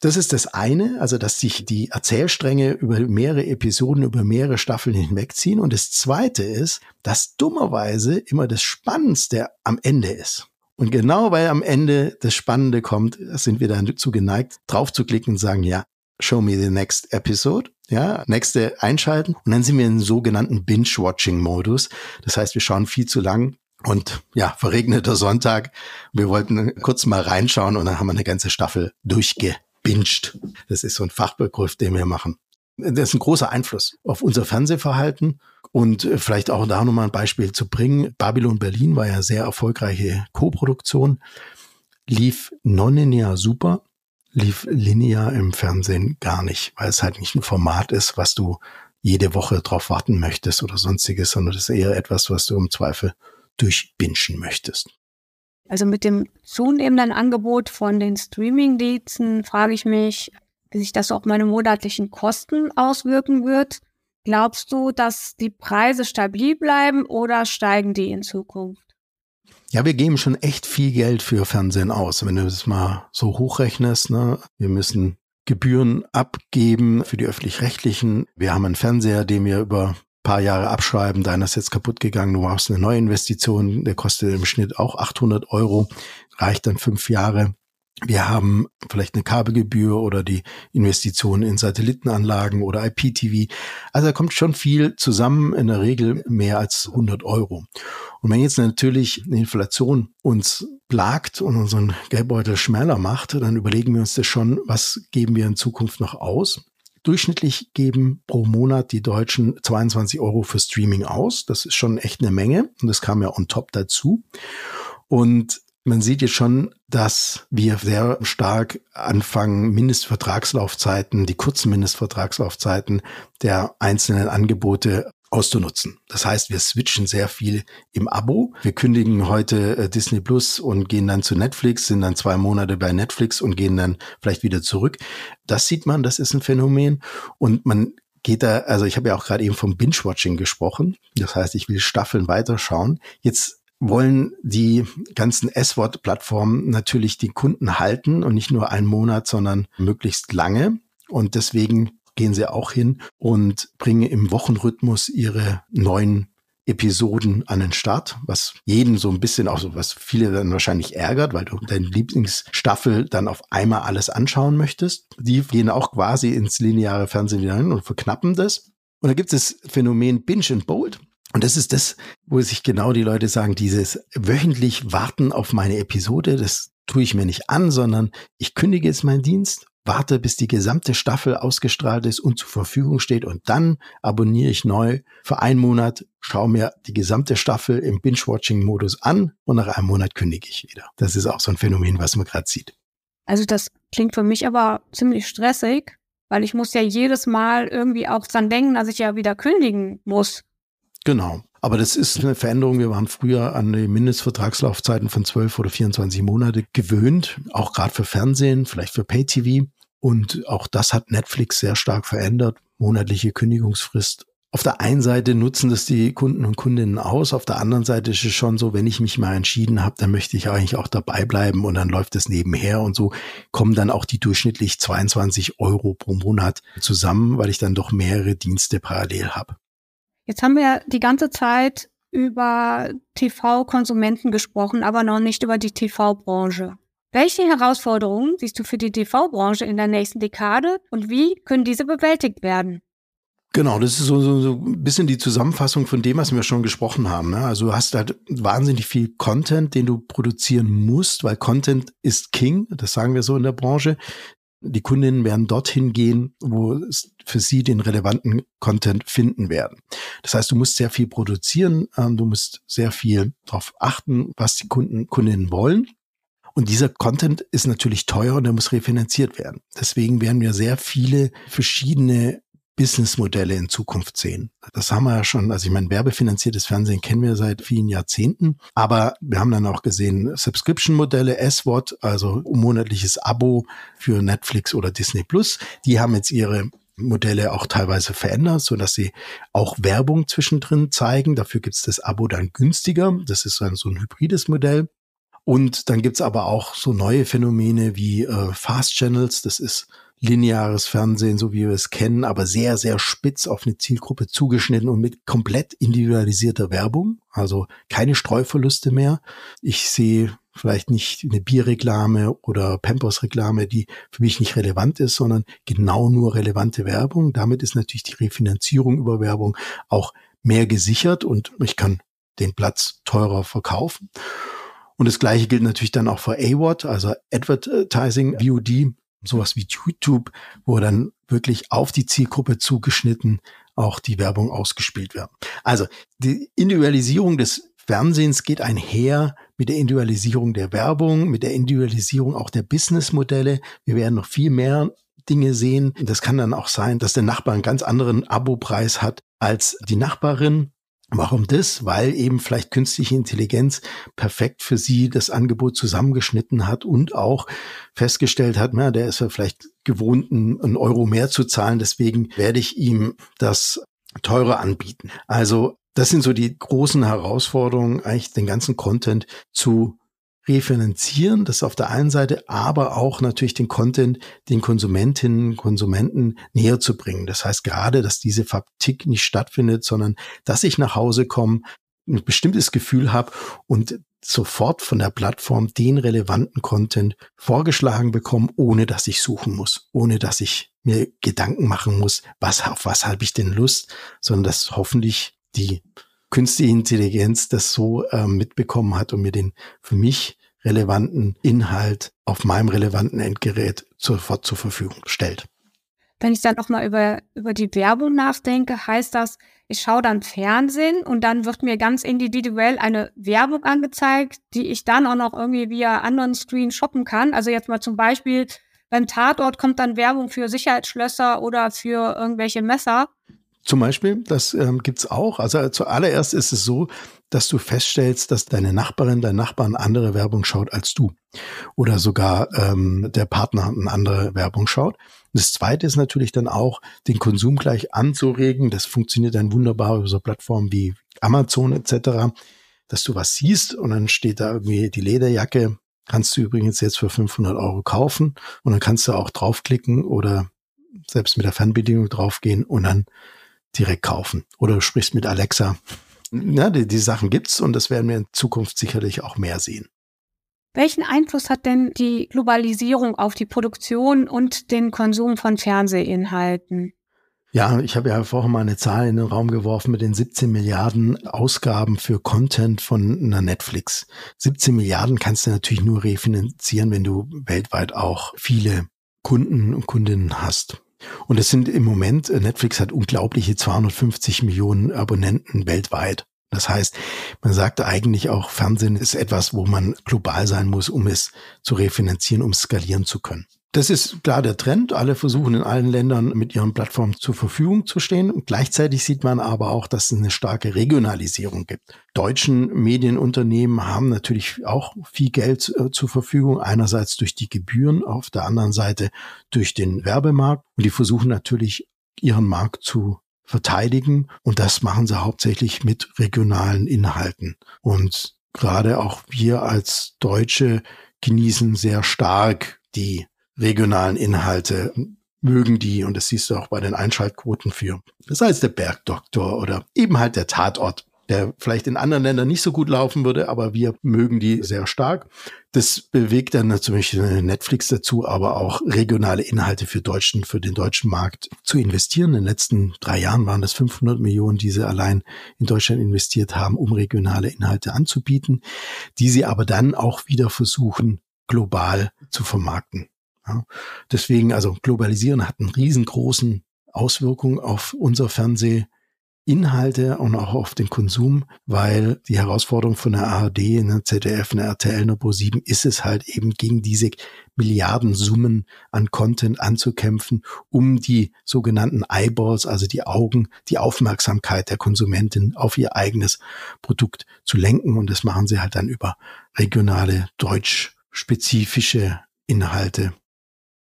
Das ist das eine, also dass sich die Erzählstränge über mehrere Episoden, über mehrere Staffeln hinwegziehen. Und das zweite ist, dass dummerweise immer das Spannendste am Ende ist. Und genau weil am Ende das Spannende kommt, sind wir dazu geneigt, drauf zu klicken und sagen, ja, show me the next episode. Ja, nächste einschalten. Und dann sind wir in sogenannten Binge-Watching-Modus. Das heißt, wir schauen viel zu lang und ja, verregneter Sonntag. Wir wollten kurz mal reinschauen und dann haben wir eine ganze Staffel durchge binged. Das ist so ein Fachbegriff, den wir machen. Das ist ein großer Einfluss auf unser Fernsehverhalten. Und äh, vielleicht auch da nochmal ein Beispiel zu bringen. Babylon Berlin war ja sehr erfolgreiche Co-Produktion. Lief nonlinear super, lief linear im Fernsehen gar nicht, weil es halt nicht ein Format ist, was du jede Woche drauf warten möchtest oder sonstiges, sondern das ist eher etwas, was du im Zweifel durchbinschen möchtest. Also mit dem zunehmenden Angebot von den Streaming-Diensten frage ich mich, wie sich das auf meine monatlichen Kosten auswirken wird. Glaubst du, dass die Preise stabil bleiben oder steigen die in Zukunft? Ja, wir geben schon echt viel Geld für Fernsehen aus. Wenn du das mal so hochrechnest, ne, wir müssen Gebühren abgeben für die öffentlich-rechtlichen. Wir haben einen Fernseher, den wir über paar Jahre abschreiben, deiner ist jetzt kaputt gegangen, du machst eine neue Investition, der kostet im Schnitt auch 800 Euro, reicht dann fünf Jahre. Wir haben vielleicht eine Kabelgebühr oder die Investition in Satellitenanlagen oder IPTV. Also da kommt schon viel zusammen, in der Regel mehr als 100 Euro. Und wenn jetzt natürlich eine Inflation uns plagt und unseren Geldbeutel schmäler macht, dann überlegen wir uns das schon, was geben wir in Zukunft noch aus. Durchschnittlich geben pro Monat die Deutschen 22 Euro für Streaming aus. Das ist schon echt eine Menge und das kam ja on top dazu. Und man sieht jetzt schon, dass wir sehr stark anfangen, Mindestvertragslaufzeiten, die kurzen Mindestvertragslaufzeiten der einzelnen Angebote auszunutzen. Das heißt, wir switchen sehr viel im Abo. Wir kündigen heute äh, Disney Plus und gehen dann zu Netflix, sind dann zwei Monate bei Netflix und gehen dann vielleicht wieder zurück. Das sieht man, das ist ein Phänomen. Und man geht da, also ich habe ja auch gerade eben vom Binge-Watching gesprochen. Das heißt, ich will Staffeln weiterschauen. Jetzt wollen die ganzen S-Wort-Plattformen natürlich die Kunden halten und nicht nur einen Monat, sondern möglichst lange. Und deswegen gehen sie auch hin und bringen im Wochenrhythmus ihre neuen Episoden an den Start, was jeden so ein bisschen auch so, was viele dann wahrscheinlich ärgert, weil du deine Lieblingsstaffel dann auf einmal alles anschauen möchtest. Die gehen auch quasi ins lineare Fernsehen wieder hin und verknappen das. Und da gibt es das Phänomen Binge and Bold. Und das ist das, wo sich genau die Leute sagen, dieses wöchentlich warten auf meine Episode, das tue ich mir nicht an, sondern ich kündige jetzt meinen Dienst warte, bis die gesamte Staffel ausgestrahlt ist und zur Verfügung steht und dann abonniere ich neu für einen Monat, schaue mir die gesamte Staffel im Binge-Watching-Modus an und nach einem Monat kündige ich wieder. Das ist auch so ein Phänomen, was man gerade sieht. Also das klingt für mich aber ziemlich stressig, weil ich muss ja jedes Mal irgendwie auch dran denken, dass ich ja wieder kündigen muss. Genau. Aber das ist eine Veränderung. Wir waren früher an die Mindestvertragslaufzeiten von 12 oder 24 Monate gewöhnt, auch gerade für Fernsehen, vielleicht für Pay-TV. Und auch das hat Netflix sehr stark verändert. Monatliche Kündigungsfrist. Auf der einen Seite nutzen das die Kunden und Kundinnen aus, auf der anderen Seite ist es schon so, wenn ich mich mal entschieden habe, dann möchte ich eigentlich auch dabei bleiben und dann läuft es nebenher und so kommen dann auch die durchschnittlich 22 Euro pro Monat zusammen, weil ich dann doch mehrere Dienste parallel habe. Jetzt haben wir die ganze Zeit über TV-Konsumenten gesprochen, aber noch nicht über die TV-Branche. Welche Herausforderungen siehst du für die TV-Branche in der nächsten Dekade und wie können diese bewältigt werden? Genau, das ist so, so, so ein bisschen die Zusammenfassung von dem, was wir schon gesprochen haben. Ne? Also du hast halt wahnsinnig viel Content, den du produzieren musst, weil Content ist King, das sagen wir so in der Branche. Die Kundinnen werden dorthin gehen, wo es für sie den relevanten Content finden werden. Das heißt, du musst sehr viel produzieren, ähm, du musst sehr viel darauf achten, was die Kunden, Kundinnen wollen. Und dieser Content ist natürlich teuer und er muss refinanziert werden. Deswegen werden wir sehr viele verschiedene Businessmodelle in Zukunft sehen. Das haben wir ja schon, also ich meine, werbefinanziertes Fernsehen kennen wir seit vielen Jahrzehnten, aber wir haben dann auch gesehen Subscription-Modelle, SWOT, also monatliches Abo für Netflix oder Disney Plus, die haben jetzt ihre Modelle auch teilweise verändert, so dass sie auch Werbung zwischendrin zeigen. Dafür gibt es das Abo dann günstiger. Das ist dann so ein hybrides Modell. Und dann gibt's aber auch so neue Phänomene wie äh, Fast Channels. Das ist lineares Fernsehen, so wie wir es kennen, aber sehr, sehr spitz auf eine Zielgruppe zugeschnitten und mit komplett individualisierter Werbung. Also keine Streuverluste mehr. Ich sehe vielleicht nicht eine Bierreklame oder Pampers-Reklame, die für mich nicht relevant ist, sondern genau nur relevante Werbung. Damit ist natürlich die Refinanzierung über Werbung auch mehr gesichert und ich kann den Platz teurer verkaufen. Und das gleiche gilt natürlich dann auch für AWOT, also Advertising VOD, sowas wie YouTube, wo dann wirklich auf die Zielgruppe zugeschnitten auch die Werbung ausgespielt wird. Also die Individualisierung des Fernsehens geht einher mit der Individualisierung der Werbung, mit der Individualisierung auch der Businessmodelle. Wir werden noch viel mehr Dinge sehen. Das kann dann auch sein, dass der Nachbar einen ganz anderen Abopreis hat als die Nachbarin Warum das? Weil eben vielleicht künstliche Intelligenz perfekt für sie das Angebot zusammengeschnitten hat und auch festgestellt hat, na, der ist ja vielleicht gewohnt, einen Euro mehr zu zahlen, deswegen werde ich ihm das teurer anbieten. Also das sind so die großen Herausforderungen, eigentlich den ganzen Content zu refinanzieren, das auf der einen Seite, aber auch natürlich den Content den Konsumentinnen und Konsumenten näher zu bringen. Das heißt gerade, dass diese Fabrik nicht stattfindet, sondern dass ich nach Hause komme, ein bestimmtes Gefühl habe und sofort von der Plattform den relevanten Content vorgeschlagen bekomme, ohne dass ich suchen muss, ohne dass ich mir Gedanken machen muss, was auf was habe ich denn Lust, sondern dass hoffentlich die künstliche Intelligenz das so äh, mitbekommen hat und mir den für mich relevanten Inhalt auf meinem relevanten Endgerät sofort zur Verfügung stellt. Wenn ich dann nochmal über, über die Werbung nachdenke, heißt das, ich schaue dann Fernsehen und dann wird mir ganz individuell eine Werbung angezeigt, die ich dann auch noch irgendwie via anderen Screen shoppen kann. Also jetzt mal zum Beispiel beim Tatort kommt dann Werbung für Sicherheitsschlösser oder für irgendwelche Messer. Zum Beispiel, das ähm, gibt's auch. Also zuallererst ist es so, dass du feststellst, dass deine Nachbarin, dein Nachbarn andere Werbung schaut als du. Oder sogar ähm, der Partner eine andere Werbung schaut. das zweite ist natürlich dann auch, den Konsum gleich anzuregen. Das funktioniert dann wunderbar über so Plattformen wie Amazon etc., dass du was siehst und dann steht da irgendwie die Lederjacke, kannst du übrigens jetzt für 500 Euro kaufen und dann kannst du auch draufklicken oder selbst mit der Fernbedienung draufgehen und dann direkt kaufen. Oder du sprichst mit Alexa. Ja, die, die Sachen gibt's und das werden wir in Zukunft sicherlich auch mehr sehen. Welchen Einfluss hat denn die Globalisierung auf die Produktion und den Konsum von Fernsehinhalten? Ja, ich habe ja vorher mal eine Zahl in den Raum geworfen mit den 17 Milliarden Ausgaben für Content von einer Netflix. 17 Milliarden kannst du natürlich nur refinanzieren, wenn du weltweit auch viele Kunden und Kundinnen hast. Und es sind im Moment, äh, Netflix hat unglaubliche 250 Millionen Abonnenten weltweit. Das heißt, man sagt eigentlich auch, Fernsehen ist etwas, wo man global sein muss, um es zu refinanzieren, um skalieren zu können. Das ist klar der Trend. Alle versuchen in allen Ländern mit ihren Plattformen zur Verfügung zu stehen. Und gleichzeitig sieht man aber auch, dass es eine starke Regionalisierung gibt. Deutschen Medienunternehmen haben natürlich auch viel Geld äh, zur Verfügung. Einerseits durch die Gebühren, auf der anderen Seite durch den Werbemarkt. Und die versuchen natürlich ihren Markt zu verteidigen. Und das machen sie hauptsächlich mit regionalen Inhalten. Und gerade auch wir als Deutsche genießen sehr stark die regionalen Inhalte mögen die, und das siehst du auch bei den Einschaltquoten für, das heißt der Bergdoktor oder eben halt der Tatort, der vielleicht in anderen Ländern nicht so gut laufen würde, aber wir mögen die sehr stark. Das bewegt dann natürlich Netflix dazu, aber auch regionale Inhalte für Deutschen, für den deutschen Markt zu investieren. In den letzten drei Jahren waren das 500 Millionen, die sie allein in Deutschland investiert haben, um regionale Inhalte anzubieten, die sie aber dann auch wieder versuchen, global zu vermarkten. Ja. Deswegen, also Globalisieren hat einen riesengroßen Auswirkung auf unser Fernsehinhalte und auch auf den Konsum, weil die Herausforderung von der ARD, einer ZDF, einer RTL, einer Pro7 ist es halt eben gegen diese Milliardensummen an Content anzukämpfen, um die sogenannten Eyeballs, also die Augen, die Aufmerksamkeit der Konsumentin auf ihr eigenes Produkt zu lenken. Und das machen sie halt dann über regionale, deutschspezifische Inhalte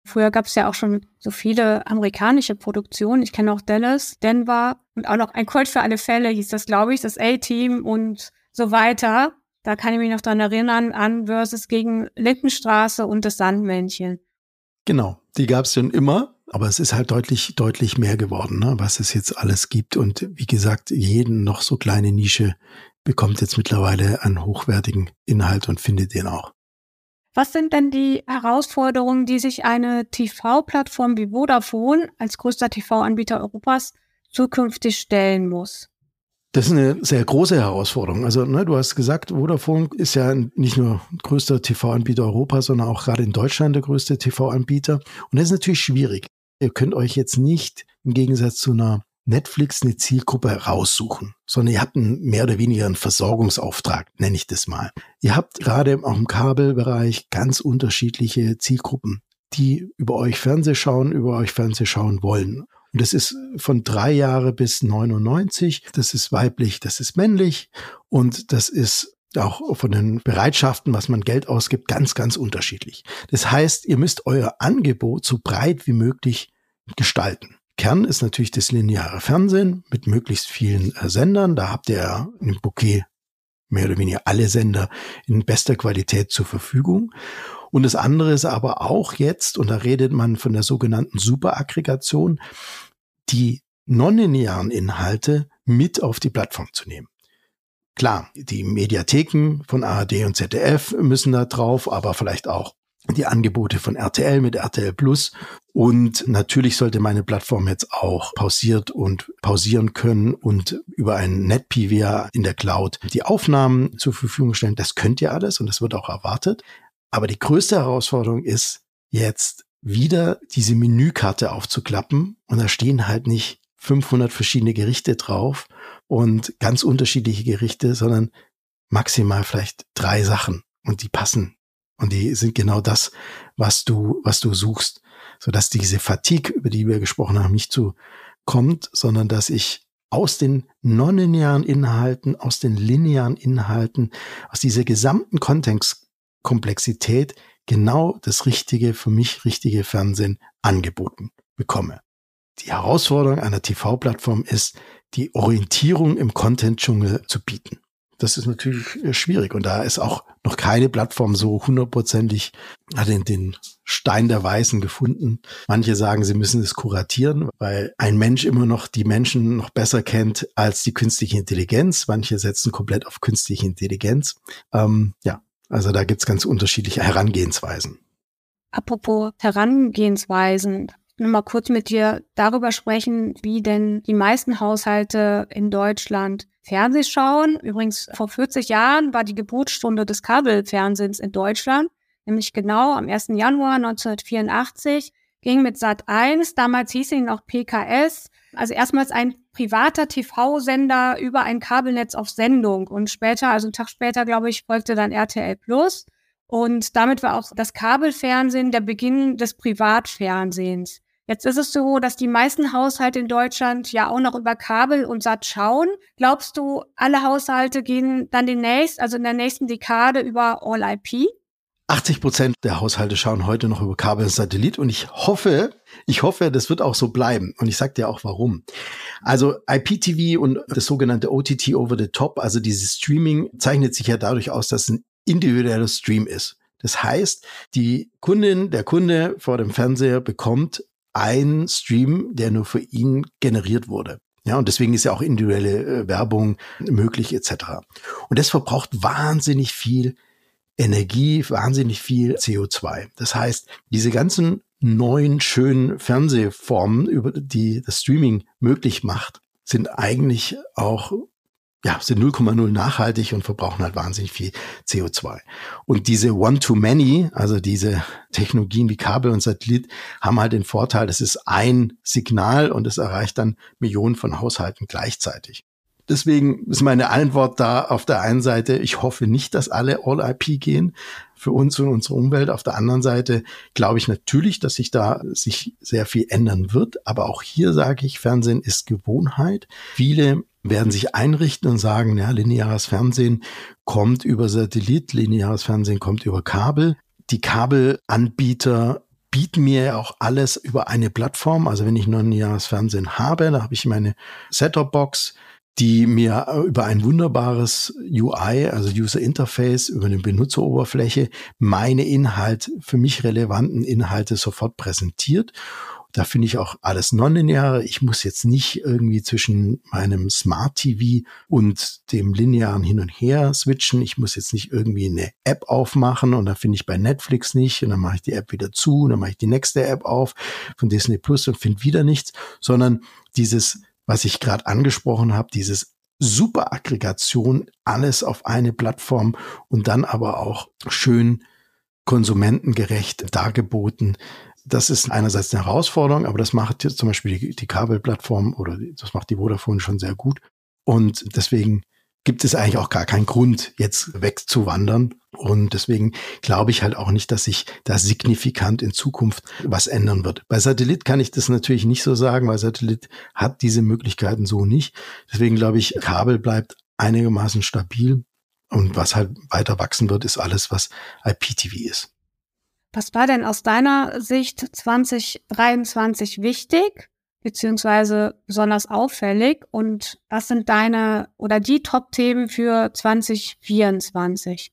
Früher gab es ja auch schon so viele amerikanische Produktionen. Ich kenne auch Dallas, Denver und auch noch ein Colt für alle Fälle hieß das, glaube ich, das A-Team und so weiter. Da kann ich mich noch dran erinnern an Versus gegen Lindenstraße und das Sandmännchen. Genau, die gab es schon immer, aber es ist halt deutlich, deutlich mehr geworden, ne, was es jetzt alles gibt. Und wie gesagt, jeden noch so kleine Nische bekommt jetzt mittlerweile einen hochwertigen Inhalt und findet den auch. Was sind denn die Herausforderungen, die sich eine TV-Plattform wie Vodafone als größter TV-Anbieter Europas zukünftig stellen muss? Das ist eine sehr große Herausforderung. Also, ne, du hast gesagt, Vodafone ist ja nicht nur größter TV-Anbieter Europas, sondern auch gerade in Deutschland der größte TV-Anbieter. Und das ist natürlich schwierig. Ihr könnt euch jetzt nicht im Gegensatz zu einer Netflix eine Zielgruppe raussuchen, sondern ihr habt einen, mehr oder weniger einen Versorgungsauftrag, nenne ich das mal. Ihr habt gerade auch im Kabelbereich ganz unterschiedliche Zielgruppen, die über euch Fernseh schauen, über euch Fernseh schauen wollen. Und das ist von drei Jahre bis 99. Das ist weiblich, das ist männlich. Und das ist auch von den Bereitschaften, was man Geld ausgibt, ganz, ganz unterschiedlich. Das heißt, ihr müsst euer Angebot so breit wie möglich gestalten. Kern ist natürlich das lineare Fernsehen mit möglichst vielen äh, Sendern. Da habt ihr im Bouquet mehr oder weniger alle Sender in bester Qualität zur Verfügung. Und das andere ist aber auch jetzt, und da redet man von der sogenannten Superaggregation, die nonlinearen Inhalte mit auf die Plattform zu nehmen. Klar, die Mediatheken von ARD und ZDF müssen da drauf, aber vielleicht auch die Angebote von RTL mit RTL Plus. Und natürlich sollte meine Plattform jetzt auch pausiert und pausieren können und über ein NetPVR in der Cloud die Aufnahmen zur Verfügung stellen. Das könnt ihr alles und das wird auch erwartet. Aber die größte Herausforderung ist jetzt wieder diese Menükarte aufzuklappen und da stehen halt nicht 500 verschiedene Gerichte drauf und ganz unterschiedliche Gerichte, sondern maximal vielleicht drei Sachen und die passen und die sind genau das, was du, was du suchst, sodass diese Fatigue, über die wir gesprochen haben, nicht zu kommt, sondern dass ich aus den nonlinearen Inhalten, aus den linearen Inhalten, aus dieser gesamten Kontextkomplexität genau das richtige, für mich richtige Fernsehen angeboten bekomme. Die Herausforderung einer TV-Plattform ist, die Orientierung im Content-Dschungel zu bieten. Das ist natürlich äh, schwierig und da ist auch noch keine Plattform so hundertprozentig den, den Stein der Weißen gefunden. Manche sagen, sie müssen es kuratieren, weil ein Mensch immer noch die Menschen noch besser kennt als die künstliche Intelligenz. Manche setzen komplett auf künstliche Intelligenz. Ähm, ja, also da gibt's ganz unterschiedliche Herangehensweisen. Apropos Herangehensweisen, will mal kurz mit dir darüber sprechen, wie denn die meisten Haushalte in Deutschland Fernseh schauen. Übrigens, vor 40 Jahren war die Geburtsstunde des Kabelfernsehens in Deutschland, nämlich genau am 1. Januar 1984, ging mit Sat 1, damals hieß ihn noch PKS, also erstmals ein privater TV-Sender über ein Kabelnetz auf Sendung und später, also einen Tag später, glaube ich, folgte dann RTL Plus. Und damit war auch das Kabelfernsehen der Beginn des Privatfernsehens. Jetzt ist es so, dass die meisten Haushalte in Deutschland ja auch noch über Kabel und Sat schauen. Glaubst du, alle Haushalte gehen dann demnächst, also in der nächsten Dekade, über All-IP? 80 Prozent der Haushalte schauen heute noch über Kabel und Satellit und ich hoffe, ich hoffe, das wird auch so bleiben. Und ich sage dir auch warum. Also IPTV und das sogenannte OTT over the top, also dieses Streaming, zeichnet sich ja dadurch aus, dass ein individueller Stream ist. Das heißt, die Kundin, der Kunde vor dem Fernseher bekommt ein Stream, der nur für ihn generiert wurde. Ja, und deswegen ist ja auch individuelle äh, Werbung möglich etc. Und das verbraucht wahnsinnig viel Energie, wahnsinnig viel CO2. Das heißt, diese ganzen neuen schönen Fernsehformen, über die das Streaming möglich macht, sind eigentlich auch ja, sind 0,0 nachhaltig und verbrauchen halt wahnsinnig viel CO2. Und diese One-to-Many, also diese Technologien wie Kabel und Satellit, haben halt den Vorteil, das ist ein Signal und es erreicht dann Millionen von Haushalten gleichzeitig. Deswegen ist meine Antwort da auf der einen Seite, ich hoffe nicht, dass alle All-IP gehen für uns und unsere Umwelt. Auf der anderen Seite glaube ich natürlich, dass sich da sich sehr viel ändern wird. Aber auch hier sage ich, Fernsehen ist Gewohnheit. Viele werden sich einrichten und sagen, ja, lineares Fernsehen kommt über Satellit, lineares Fernsehen kommt über Kabel. Die Kabelanbieter bieten mir auch alles über eine Plattform. Also wenn ich nur ein lineares Fernsehen habe, da habe ich meine Set-Top-Box, die mir über ein wunderbares UI, also User Interface, über eine Benutzeroberfläche meine Inhalt, für mich relevanten Inhalte sofort präsentiert. Da finde ich auch alles nonlineare. Ich muss jetzt nicht irgendwie zwischen meinem Smart TV und dem linearen hin und her switchen. Ich muss jetzt nicht irgendwie eine App aufmachen und dann finde ich bei Netflix nicht und dann mache ich die App wieder zu und dann mache ich die nächste App auf von Disney Plus und finde wieder nichts, sondern dieses, was ich gerade angesprochen habe, dieses Superaggregation, alles auf eine Plattform und dann aber auch schön konsumentengerecht dargeboten das ist einerseits eine Herausforderung, aber das macht jetzt zum Beispiel die, die Kabelplattform oder das macht die Vodafone schon sehr gut. Und deswegen gibt es eigentlich auch gar keinen Grund, jetzt wegzuwandern. Und deswegen glaube ich halt auch nicht, dass sich da signifikant in Zukunft was ändern wird. Bei Satellit kann ich das natürlich nicht so sagen, weil Satellit hat diese Möglichkeiten so nicht. Deswegen glaube ich, Kabel bleibt einigermaßen stabil. Und was halt weiter wachsen wird, ist alles, was IPTV ist. Was war denn aus deiner Sicht 2023 wichtig? beziehungsweise besonders auffällig? Und was sind deine oder die Top-Themen für 2024?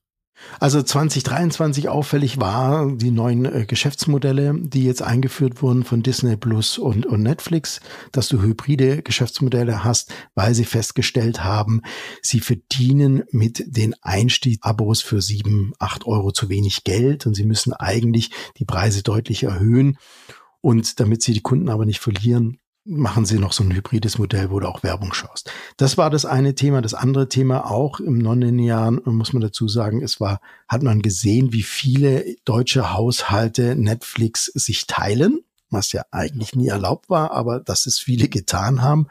Also 2023 auffällig war die neuen äh, Geschäftsmodelle, die jetzt eingeführt wurden von Disney Plus und, und Netflix, dass du hybride Geschäftsmodelle hast, weil sie festgestellt haben, sie verdienen mit den Einstiegsabos für sieben, acht Euro zu wenig Geld und sie müssen eigentlich die Preise deutlich erhöhen. Und damit sie die Kunden aber nicht verlieren, machen sie noch so ein hybrides Modell, wo du auch Werbung schaust. Das war das eine Thema. Das andere Thema auch im nonlinearen, muss man dazu sagen, es war, hat man gesehen, wie viele deutsche Haushalte Netflix sich teilen, was ja eigentlich nie erlaubt war, aber dass es viele getan haben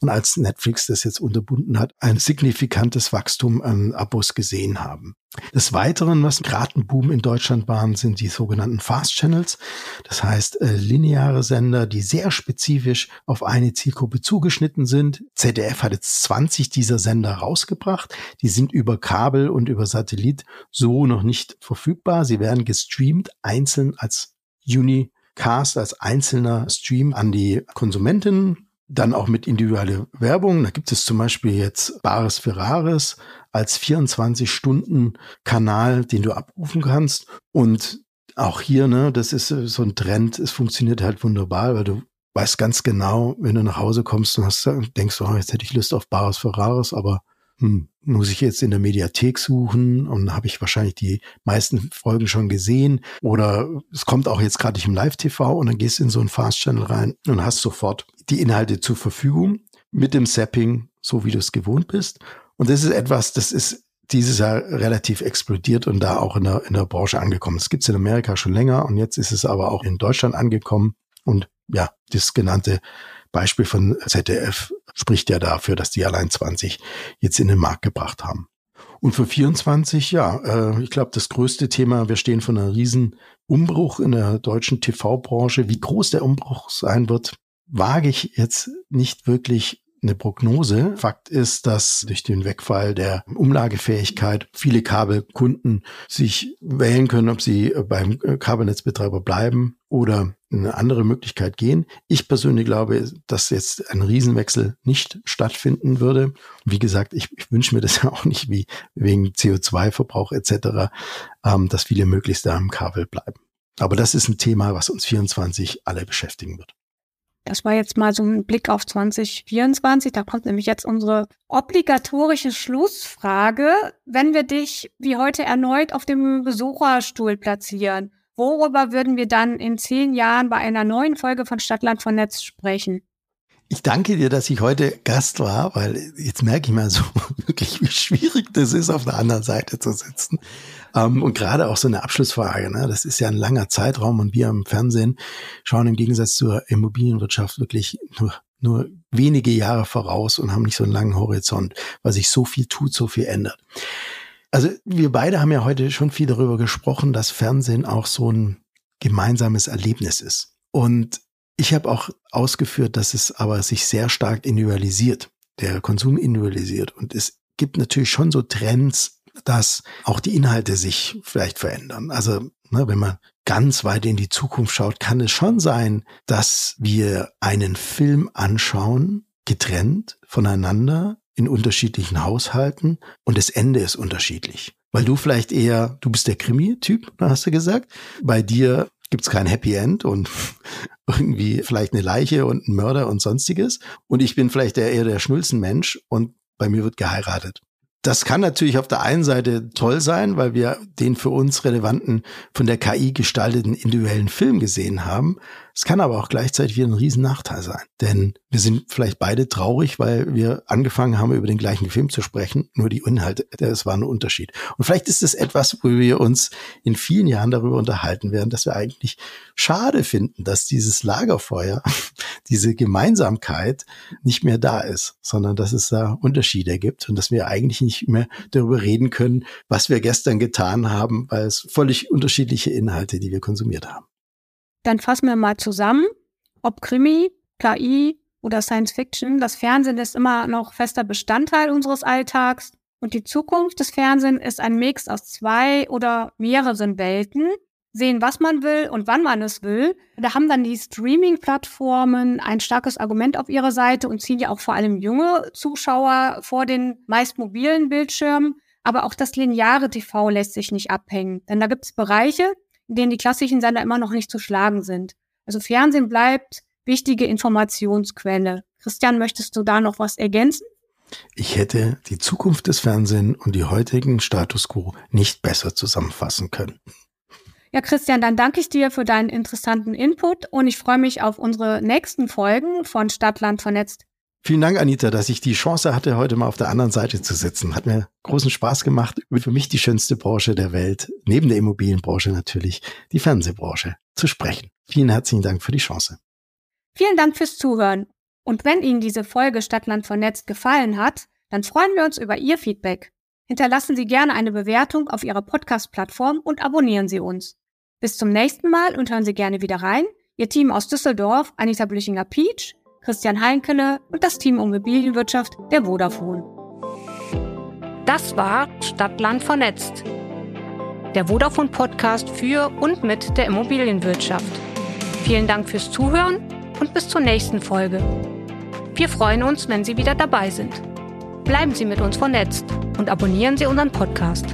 und als Netflix das jetzt unterbunden hat, ein signifikantes Wachstum an Abos gesehen haben. Des Weiteren, was gerade ein Boom in Deutschland waren, sind die sogenannten Fast Channels. Das heißt, äh, lineare Sender, die sehr spezifisch auf eine Zielgruppe zugeschnitten sind. ZDF hat jetzt 20 dieser Sender rausgebracht. Die sind über Kabel und über Satellit so noch nicht verfügbar. Sie werden gestreamt, einzeln als Unicast, als einzelner Stream an die Konsumentinnen dann auch mit individuelle Werbung. Da gibt es zum Beispiel jetzt Bares Ferraris als 24-Stunden-Kanal, den du abrufen kannst. Und auch hier, ne, das ist so ein Trend. Es funktioniert halt wunderbar, weil du weißt ganz genau, wenn du nach Hause kommst und hast, denkst, oh, jetzt hätte ich Lust auf Bares Ferraris, aber hm, muss ich jetzt in der Mediathek suchen und habe ich wahrscheinlich die meisten Folgen schon gesehen oder es kommt auch jetzt gerade nicht im Live-TV und dann gehst du in so einen Fast-Channel rein und hast sofort die Inhalte zur Verfügung mit dem Sapping, so wie du es gewohnt bist. Und das ist etwas, das ist dieses Jahr relativ explodiert und da auch in der, in der Branche angekommen. Es gibt es in Amerika schon länger und jetzt ist es aber auch in Deutschland angekommen. Und ja, das genannte Beispiel von ZDF spricht ja dafür, dass die allein 20 jetzt in den Markt gebracht haben. Und für 24, ja, äh, ich glaube, das größte Thema, wir stehen vor einer riesen Umbruch in der deutschen TV-Branche. Wie groß der Umbruch sein wird, wage ich jetzt nicht wirklich eine Prognose. Fakt ist, dass durch den Wegfall der Umlagefähigkeit viele Kabelkunden sich wählen können, ob sie beim Kabelnetzbetreiber bleiben oder eine andere Möglichkeit gehen. Ich persönlich glaube, dass jetzt ein Riesenwechsel nicht stattfinden würde. Wie gesagt, ich, ich wünsche mir das ja auch nicht wie wegen CO2-Verbrauch etc., ähm, dass viele möglichst da im Kabel bleiben. Aber das ist ein Thema, was uns 24 alle beschäftigen wird. Das war jetzt mal so ein Blick auf 2024. Da kommt nämlich jetzt unsere obligatorische Schlussfrage. Wenn wir dich wie heute erneut auf dem Besucherstuhl platzieren, worüber würden wir dann in zehn Jahren bei einer neuen Folge von Stadtland von Netz sprechen? Ich danke dir, dass ich heute Gast war, weil jetzt merke ich mal so wirklich, wie schwierig das ist, auf der anderen Seite zu sitzen. Ähm, und gerade auch so eine Abschlussfrage, ne? das ist ja ein langer Zeitraum und wir im Fernsehen schauen im Gegensatz zur Immobilienwirtschaft wirklich nur, nur wenige Jahre voraus und haben nicht so einen langen Horizont, weil sich so viel tut, so viel ändert. Also wir beide haben ja heute schon viel darüber gesprochen, dass Fernsehen auch so ein gemeinsames Erlebnis ist. Und ich habe auch ausgeführt, dass es aber sich sehr stark individualisiert, der Konsum individualisiert. Und es gibt natürlich schon so Trends, dass auch die Inhalte sich vielleicht verändern. Also ne, wenn man ganz weit in die Zukunft schaut, kann es schon sein, dass wir einen Film anschauen, getrennt voneinander in unterschiedlichen Haushalten und das Ende ist unterschiedlich. Weil du vielleicht eher, du bist der Krimi-Typ, hast du gesagt. Bei dir gibt's kein Happy End und irgendwie vielleicht eine Leiche und ein Mörder und sonstiges. Und ich bin vielleicht eher der Schnulzenmensch und bei mir wird geheiratet. Das kann natürlich auf der einen Seite toll sein, weil wir den für uns relevanten, von der KI gestalteten individuellen Film gesehen haben. Es kann aber auch gleichzeitig wieder ein Riesennachteil sein. Denn wir sind vielleicht beide traurig, weil wir angefangen haben, über den gleichen Film zu sprechen. Nur die Inhalte, das war ein Unterschied. Und vielleicht ist es etwas, wo wir uns in vielen Jahren darüber unterhalten werden, dass wir eigentlich schade finden, dass dieses Lagerfeuer, diese Gemeinsamkeit nicht mehr da ist, sondern dass es da Unterschiede gibt und dass wir eigentlich nicht mehr darüber reden können, was wir gestern getan haben, weil es völlig unterschiedliche Inhalte, die wir konsumiert haben. Dann fassen wir mal zusammen, ob Krimi, KI oder Science Fiction, das Fernsehen ist immer noch fester Bestandteil unseres Alltags und die Zukunft des Fernsehens ist ein Mix aus zwei oder mehreren Welten. Sehen, was man will und wann man es will. Da haben dann die Streaming-Plattformen ein starkes Argument auf ihrer Seite und ziehen ja auch vor allem junge Zuschauer vor den meist mobilen Bildschirmen. Aber auch das lineare TV lässt sich nicht abhängen. Denn da gibt es Bereiche, in denen die klassischen Sender immer noch nicht zu schlagen sind. Also Fernsehen bleibt wichtige Informationsquelle. Christian, möchtest du da noch was ergänzen? Ich hätte die Zukunft des Fernsehens und die heutigen Status quo nicht besser zusammenfassen können. Ja, Christian, dann danke ich dir für deinen interessanten Input und ich freue mich auf unsere nächsten Folgen von Stadtland vernetzt. Vielen Dank, Anita, dass ich die Chance hatte, heute mal auf der anderen Seite zu sitzen. Hat mir großen Spaß gemacht, über für mich die schönste Branche der Welt, neben der Immobilienbranche natürlich, die Fernsehbranche, zu sprechen. Vielen herzlichen Dank für die Chance. Vielen Dank fürs Zuhören. Und wenn Ihnen diese Folge Stadtland vernetzt gefallen hat, dann freuen wir uns über Ihr Feedback. Hinterlassen Sie gerne eine Bewertung auf Ihrer Podcast-Plattform und abonnieren Sie uns. Bis zum nächsten Mal und hören Sie gerne wieder rein. Ihr Team aus Düsseldorf, Anita Blüchinger-Pietsch, Christian Heinkele und das Team Immobilienwirtschaft der Vodafone. Das war Stadtland vernetzt. Der Vodafone Podcast für und mit der Immobilienwirtschaft. Vielen Dank fürs Zuhören und bis zur nächsten Folge. Wir freuen uns, wenn Sie wieder dabei sind. Bleiben Sie mit uns vernetzt und abonnieren Sie unseren Podcast.